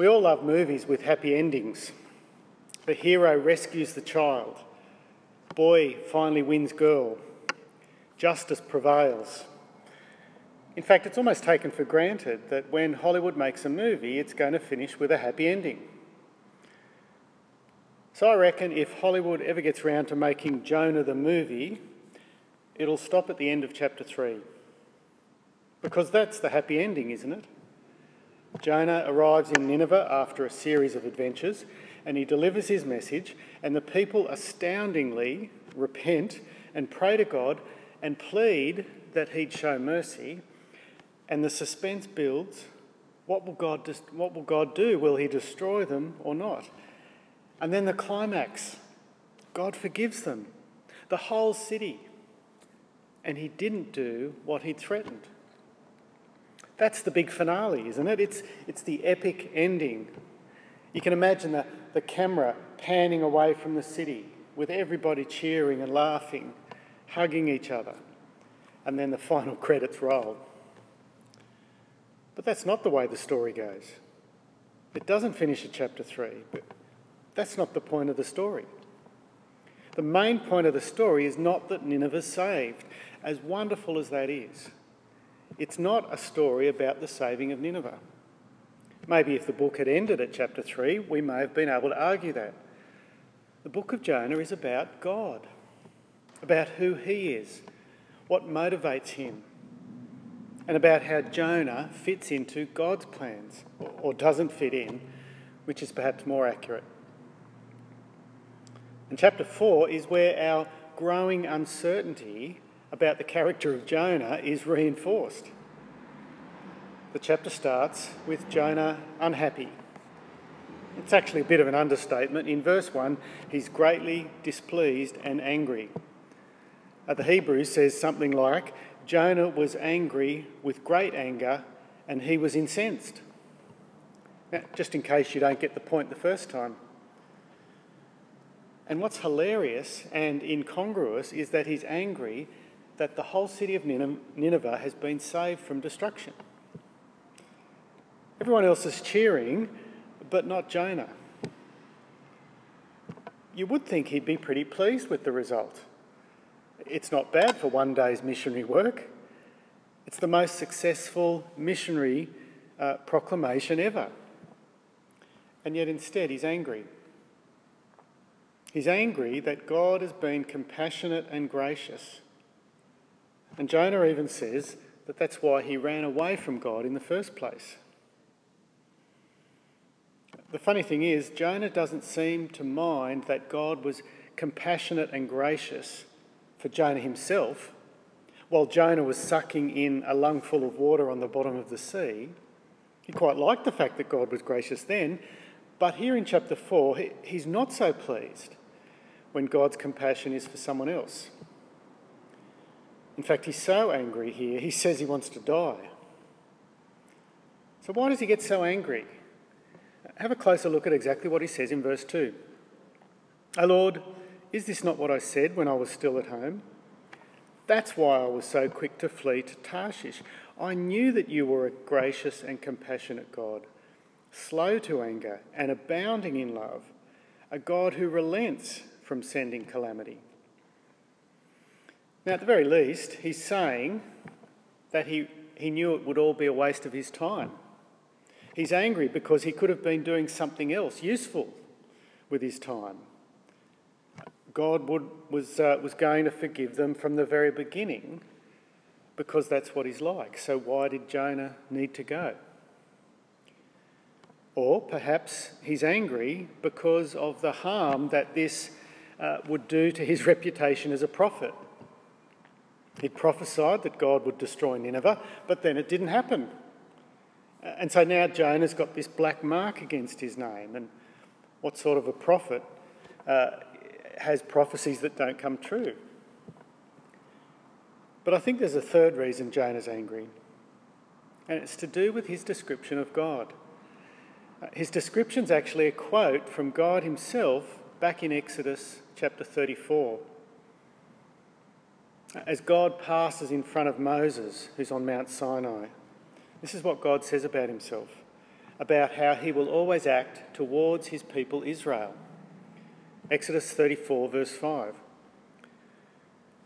We all love movies with happy endings. The hero rescues the child. Boy finally wins girl. Justice prevails. In fact, it's almost taken for granted that when Hollywood makes a movie, it's going to finish with a happy ending. So I reckon if Hollywood ever gets round to making Jonah the movie, it'll stop at the end of chapter 3. Because that's the happy ending, isn't it? Jonah arrives in Nineveh after a series of adventures and he delivers his message, and the people astoundingly repent and pray to God and plead that he'd show mercy. And the suspense builds what will, God, what will God do? Will he destroy them or not? And then the climax God forgives them, the whole city. And he didn't do what he'd threatened. That's the big finale, isn't it? It's, it's the epic ending. You can imagine the, the camera panning away from the city with everybody cheering and laughing, hugging each other, and then the final credits roll. But that's not the way the story goes. It doesn't finish at chapter 3, but that's not the point of the story. The main point of the story is not that Nineveh's saved, as wonderful as that is. It's not a story about the saving of Nineveh. Maybe if the book had ended at chapter 3, we may have been able to argue that. The book of Jonah is about God, about who he is, what motivates him, and about how Jonah fits into God's plans, or doesn't fit in, which is perhaps more accurate. And chapter 4 is where our growing uncertainty about the character of Jonah is reinforced. The chapter starts with Jonah unhappy. It's actually a bit of an understatement. In verse 1, he's greatly displeased and angry. Uh, the Hebrew says something like Jonah was angry with great anger and he was incensed. Now, just in case you don't get the point the first time. And what's hilarious and incongruous is that he's angry that the whole city of Nineveh has been saved from destruction. Everyone else is cheering, but not Jonah. You would think he'd be pretty pleased with the result. It's not bad for one day's missionary work. It's the most successful missionary uh, proclamation ever. And yet instead he's angry. He's angry that God has been compassionate and gracious. And Jonah even says that that's why he ran away from God in the first place. The funny thing is, Jonah doesn't seem to mind that God was compassionate and gracious for Jonah himself, while Jonah was sucking in a lungful of water on the bottom of the sea. He quite liked the fact that God was gracious then, but here in chapter 4, he's not so pleased when God's compassion is for someone else. In fact, he's so angry here, he says he wants to die. So, why does he get so angry? Have a closer look at exactly what he says in verse 2. O Lord, is this not what I said when I was still at home? That's why I was so quick to flee to Tarshish. I knew that you were a gracious and compassionate God, slow to anger and abounding in love, a God who relents from sending calamity. Now, at the very least, he's saying that he, he knew it would all be a waste of his time. He's angry because he could have been doing something else useful with his time. God would, was, uh, was going to forgive them from the very beginning because that's what he's like. So, why did Jonah need to go? Or perhaps he's angry because of the harm that this uh, would do to his reputation as a prophet. He prophesied that God would destroy Nineveh, but then it didn't happen. And so now Jonah's got this black mark against his name. And what sort of a prophet uh, has prophecies that don't come true? But I think there's a third reason Jonah's angry, and it's to do with his description of God. Uh, his description's actually a quote from God himself back in Exodus chapter 34. As God passes in front of Moses, who's on Mount Sinai, this is what God says about himself about how he will always act towards his people Israel. Exodus 34, verse 5.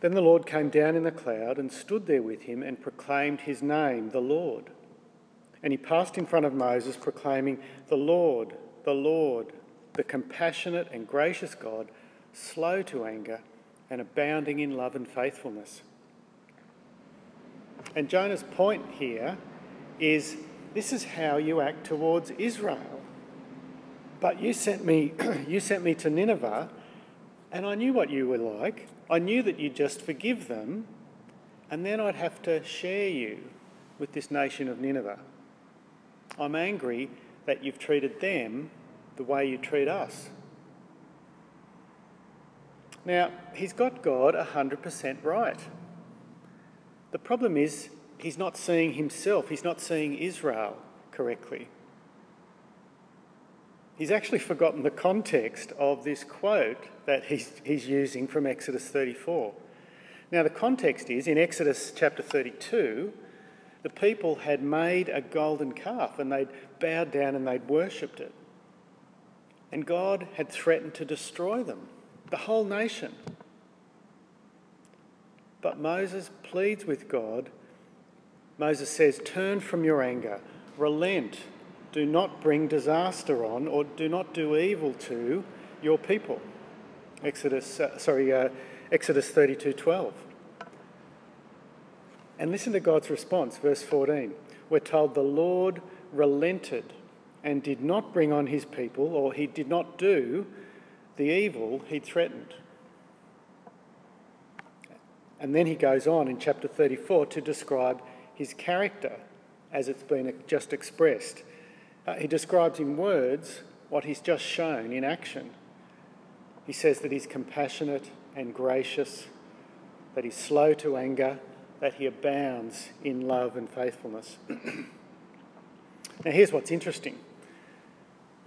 Then the Lord came down in the cloud and stood there with him and proclaimed his name, the Lord. And he passed in front of Moses, proclaiming, The Lord, the Lord, the compassionate and gracious God, slow to anger and abounding in love and faithfulness. And Jonah's point here is this is how you act towards Israel. But you sent me, you sent me to Nineveh, and I knew what you were like. I knew that you'd just forgive them, and then I'd have to share you with this nation of Nineveh. I'm angry that you've treated them the way you treat us. Now, he's got God 100% right. The problem is, he's not seeing himself, he's not seeing Israel correctly. He's actually forgotten the context of this quote that he's, he's using from Exodus 34. Now, the context is in Exodus chapter 32, the people had made a golden calf and they'd bowed down and they'd worshipped it. And God had threatened to destroy them, the whole nation. But Moses pleads with God. Moses says, Turn from your anger, relent, do not bring disaster on, or do not do evil to your people. Exodus, uh, sorry, uh, Exodus 32:12. And listen to God's response, verse 14. We're told the Lord relented and did not bring on his people, or he did not do the evil he threatened. And then he goes on in chapter 34 to describe his character as it's been just expressed. Uh, he describes in words what he's just shown in action. He says that he's compassionate and gracious, that he's slow to anger, that he abounds in love and faithfulness. now, here's what's interesting,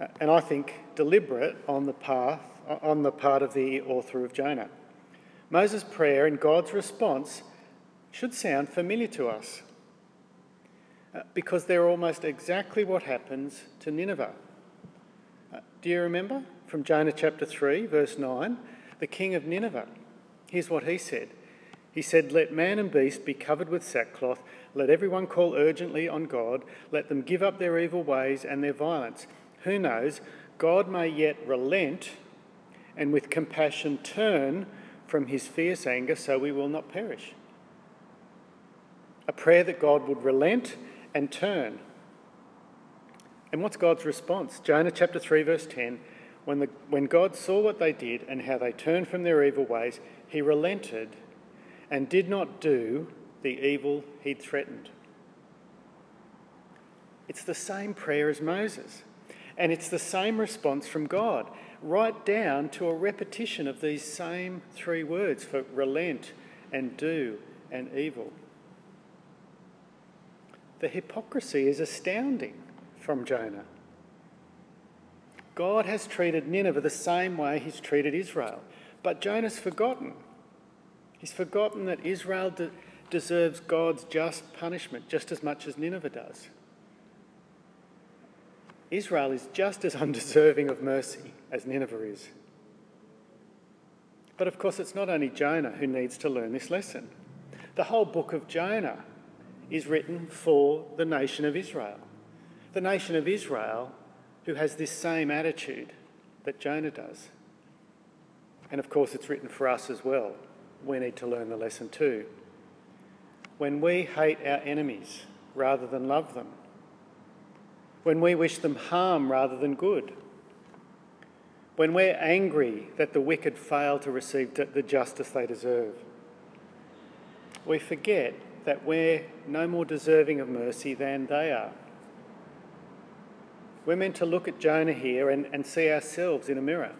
uh, and I think deliberate on the path on the part of the author of Jonah. Moses' prayer and God's response should sound familiar to us uh, because they're almost exactly what happens to Nineveh. Uh, do you remember from Jonah chapter 3, verse 9? The king of Nineveh. Here's what he said He said, Let man and beast be covered with sackcloth, let everyone call urgently on God, let them give up their evil ways and their violence. Who knows? God may yet relent and with compassion turn from his fierce anger so we will not perish. A prayer that God would relent and turn. And what's God's response? Jonah chapter 3, verse 10 when, the, when God saw what they did and how they turned from their evil ways, he relented and did not do the evil he'd threatened. It's the same prayer as Moses, and it's the same response from God right down to a repetition of these same three words for relent and do and evil. The hypocrisy is astounding from Jonah. God has treated Nineveh the same way he's treated Israel, but Jonah's forgotten. He's forgotten that Israel de- deserves God's just punishment just as much as Nineveh does. Israel is just as undeserving of mercy as Nineveh is. But of course, it's not only Jonah who needs to learn this lesson. The whole book of Jonah is written for the nation of Israel. The nation of Israel who has this same attitude that Jonah does. And of course, it's written for us as well. We need to learn the lesson too. When we hate our enemies rather than love them, when we wish them harm rather than good, when we're angry that the wicked fail to receive the justice they deserve, we forget that we're no more deserving of mercy than they are. We're meant to look at Jonah here and, and see ourselves in a mirror.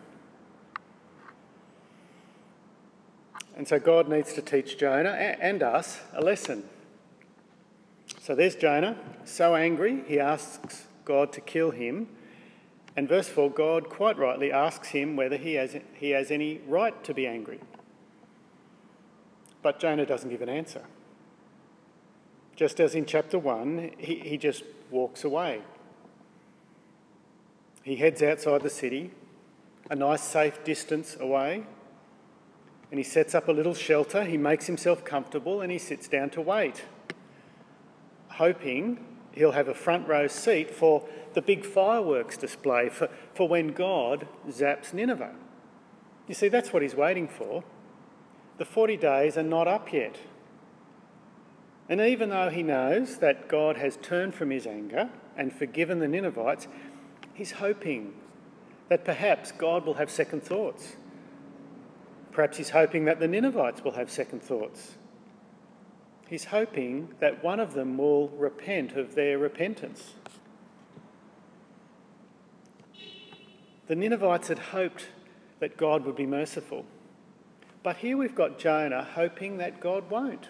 And so God needs to teach Jonah and us a lesson. So there's Jonah, so angry, he asks God to kill him. And verse 4 God quite rightly asks him whether he has, he has any right to be angry. But Jonah doesn't give an answer. Just as in chapter 1, he, he just walks away. He heads outside the city, a nice safe distance away, and he sets up a little shelter. He makes himself comfortable and he sits down to wait, hoping he'll have a front row seat for the big fireworks display for, for when God zaps Nineveh. You see, that's what he's waiting for. The 40 days are not up yet. And even though he knows that God has turned from his anger and forgiven the Ninevites, he's hoping that perhaps God will have second thoughts. Perhaps he's hoping that the Ninevites will have second thoughts. He's hoping that one of them will repent of their repentance. The Ninevites had hoped that God would be merciful. But here we've got Jonah hoping that God won't.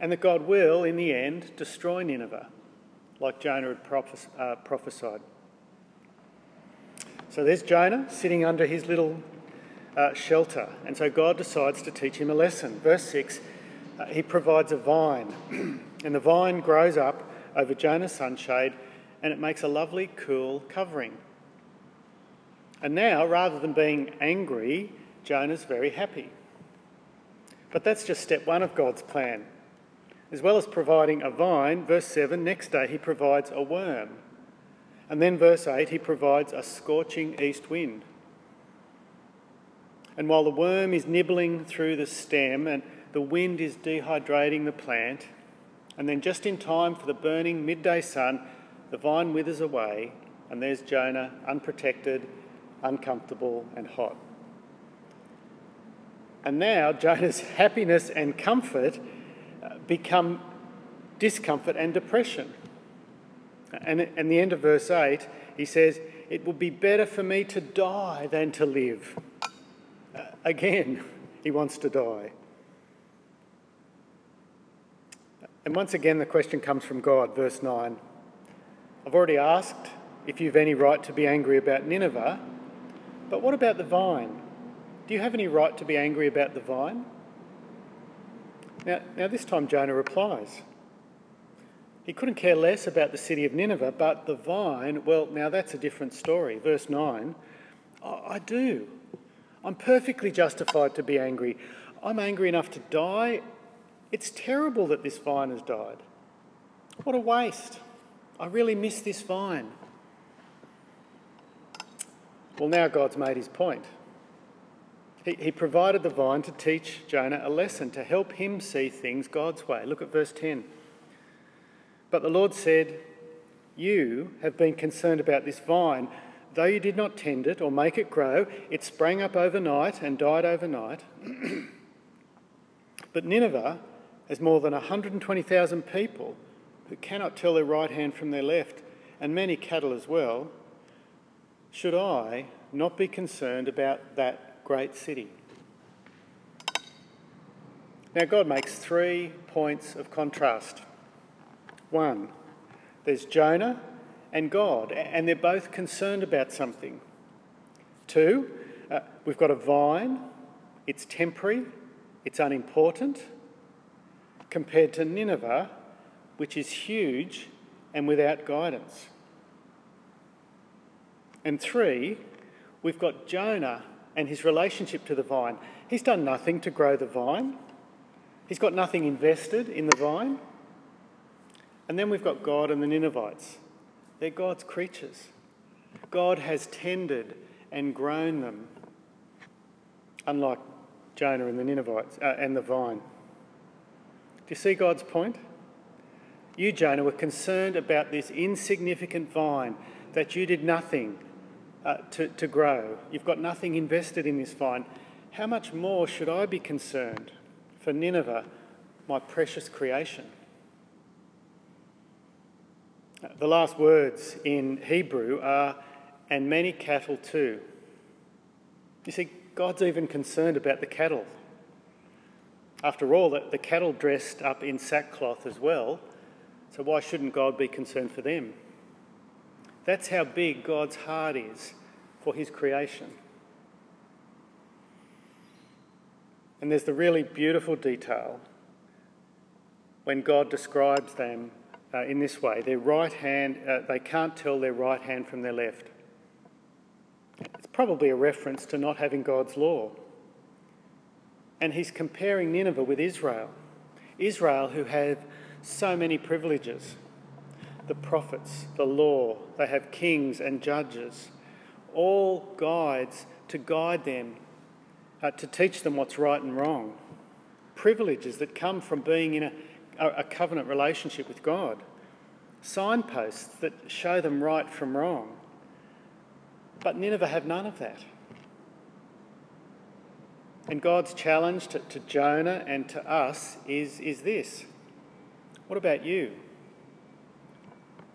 And that God will, in the end, destroy Nineveh, like Jonah had prophes- uh, prophesied. So there's Jonah sitting under his little uh, shelter. And so God decides to teach him a lesson. Verse 6 uh, He provides a vine, and the vine grows up over Jonah's sunshade, and it makes a lovely, cool covering. And now, rather than being angry, Jonah's very happy. But that's just step one of God's plan. As well as providing a vine, verse 7, next day he provides a worm. And then verse 8, he provides a scorching east wind. And while the worm is nibbling through the stem and the wind is dehydrating the plant, and then just in time for the burning midday sun, the vine withers away, and there's Jonah unprotected uncomfortable, and hot. And now Jonah's happiness and comfort uh, become discomfort and depression. And at the end of verse 8, he says, It would be better for me to die than to live. Uh, again, he wants to die. And once again, the question comes from God, verse 9. I've already asked if you've any right to be angry about Nineveh, but what about the vine? Do you have any right to be angry about the vine? Now, now this time Jonah replies. He couldn't care less about the city of Nineveh, but the vine, well, now that's a different story. Verse 9 I do. I'm perfectly justified to be angry. I'm angry enough to die. It's terrible that this vine has died. What a waste. I really miss this vine. Well, now God's made his point. He, he provided the vine to teach Jonah a lesson, to help him see things God's way. Look at verse 10. But the Lord said, You have been concerned about this vine. Though you did not tend it or make it grow, it sprang up overnight and died overnight. but Nineveh has more than 120,000 people who cannot tell their right hand from their left, and many cattle as well. Should I not be concerned about that great city? Now, God makes three points of contrast. One, there's Jonah and God, and they're both concerned about something. Two, uh, we've got a vine, it's temporary, it's unimportant, compared to Nineveh, which is huge and without guidance. And three, we've got Jonah and his relationship to the vine. He's done nothing to grow the vine, he's got nothing invested in the vine. And then we've got God and the Ninevites. They're God's creatures. God has tended and grown them, unlike Jonah and the Ninevites uh, and the vine. Do you see God's point? You, Jonah, were concerned about this insignificant vine that you did nothing uh, to, to grow. You've got nothing invested in this vine. How much more should I be concerned for Nineveh, my precious creation? Uh, the last words in Hebrew are, and many cattle too. You see, God's even concerned about the cattle. After all, the, cattle dressed up in sackcloth as well, so why shouldn't God be concerned for them? That's how big God's heart is for his creation. And there's the really beautiful detail when God describes them uh, in this way their right hand, uh, they can't tell their right hand from their left. It's probably a reference to not having God's law. And he's comparing Nineveh with Israel. Israel, who have so many privileges the prophets, the law, they have kings and judges, all guides to guide them, uh, to teach them what's right and wrong. Privileges that come from being in a, a covenant relationship with God. Signposts that show them right from wrong. But Nineveh have none of that. And God's challenge to, to, Jonah and to us is, is this What about you?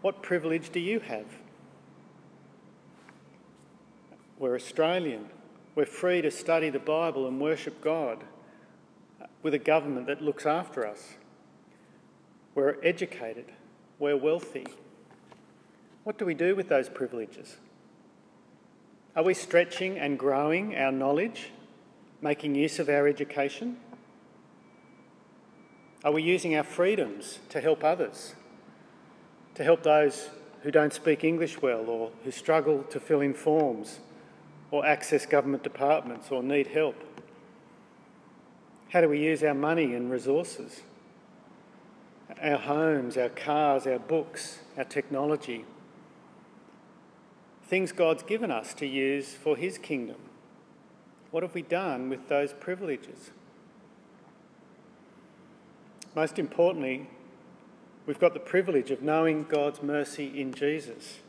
What privilege do you have? We're Australian. We're free to study the Bible and worship God with a government that looks after us. We're educated. We're wealthy. What do we do with those privileges? Are we stretching and growing our knowledge, making use of our education? Are we using our freedoms to help others, to help those who don't speak English well or who struggle to fill in forms or access government departments or need help? How do we use our money and resources? Our homes, our cars, our books, our technology, things God's given us to use for His kingdom. What have we done with those privileges? Most importantly, we've got the privilege of knowing God's mercy in Jesus,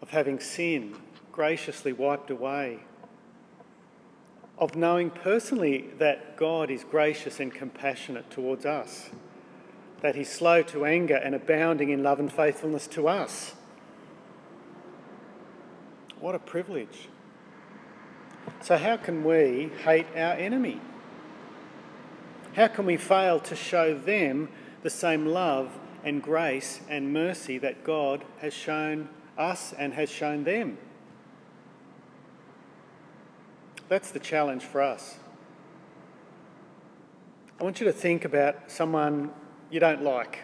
of having sin graciously wiped away, of knowing personally that God is gracious and compassionate towards us, that He's slow to anger and abounding in love and faithfulness to us what a privilege. So, how can we hate our enemy? How can we fail to show them the same love and grace and mercy that God has shown us and has shown them? That's the challenge for us. I want you to think about someone you don't like,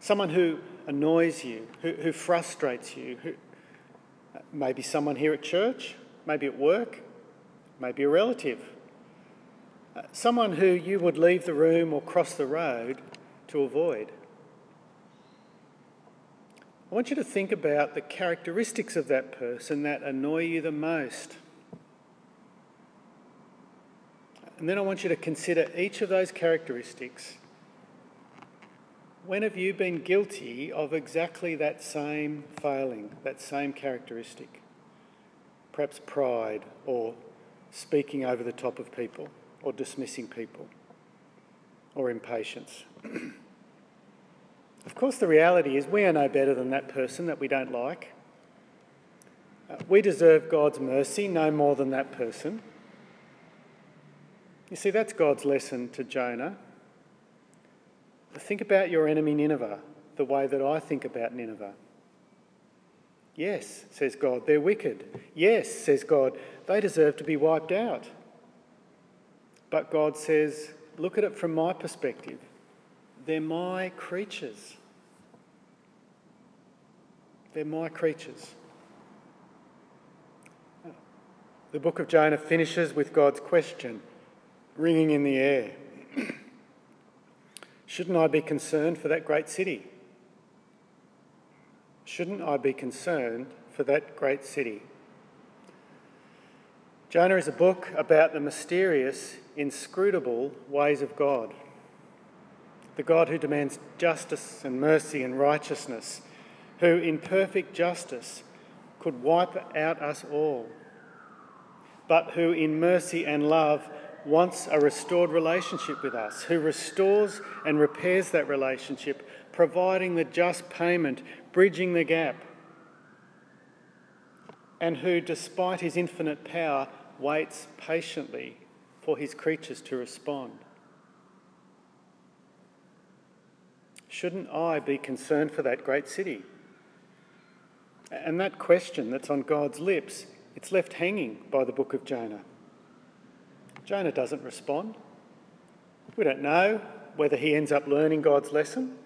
someone who annoys you, who, who frustrates you, who, Maybe someone here at church, maybe at work, maybe a relative. Uh, someone who you would leave the room or cross the road to avoid. I want you to think about the characteristics of that person that annoy you the most. And then I want you to consider each of those characteristics when have you been guilty of exactly that same failing, that same characteristic? Perhaps pride or speaking over the top of people or dismissing people or impatience. of course, the reality is we are no better than that person that we don't like. Uh, we deserve God's mercy no more than that person. You see, that's God's lesson to Jonah. Think about your enemy Nineveh the way that I think about Nineveh. Yes, says God, they're wicked. Yes, says God, they deserve to be wiped out. But God says, look at it from my perspective. They're my creatures. They're my creatures. The book of Jonah finishes with God's question ringing in the air. Shouldn't I be concerned for that great city? Shouldn't I be concerned for that great city? Jonah is a book about the mysterious, inscrutable ways of God. The God who demands justice and mercy and righteousness, who in perfect justice could wipe out us all, but who in mercy and love wants a restored relationship with us, who restores and repairs that relationship, providing the just payment, bridging the gap, and who, despite his infinite power, waits patiently for his creatures to respond. Shouldn't I be concerned for that great city? And that question that's on God's lips, it's left hanging by the book of Jonah. Jonah doesn't respond. We don't know whether he ends up learning God's lesson,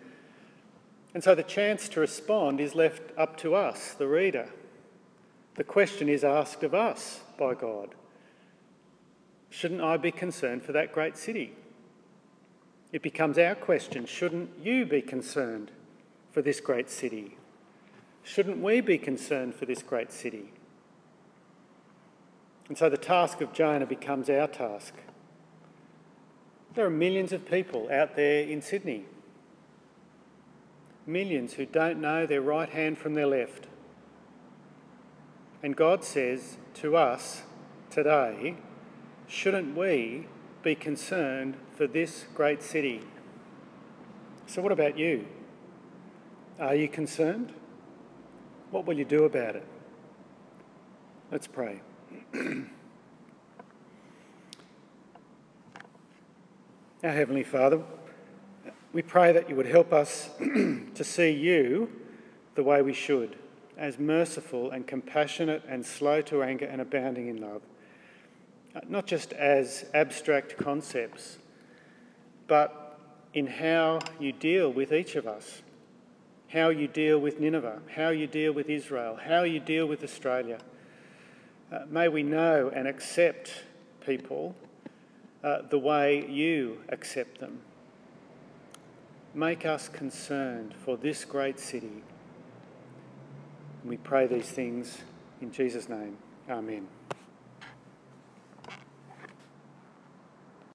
And so the chance to respond is left up to us, the reader. The question is asked of us by God Shouldn't I be concerned for that great city? It becomes our question shouldn't you be concerned for this great city? Shouldn't we be concerned for this great city? And so the task of Jonah becomes our task. There are millions of people out there in Sydney, millions who don't know their right hand from their left. And God says to us today, shouldn't we be concerned for this great city? So, what about you? Are you concerned? What will you do about it? Let's pray. Our Heavenly Father, we pray that you would help us to see you the way we should, as merciful and compassionate and slow to anger and abounding in love. Uh, not just as abstract concepts, but in how you deal with each of us, how you deal with Nineveh, how you deal with Israel, how you deal with Australia. Uh, may we know and accept people uh, the way you accept them. Make us concerned for this great city. We pray these things in Jesus' name. Amen.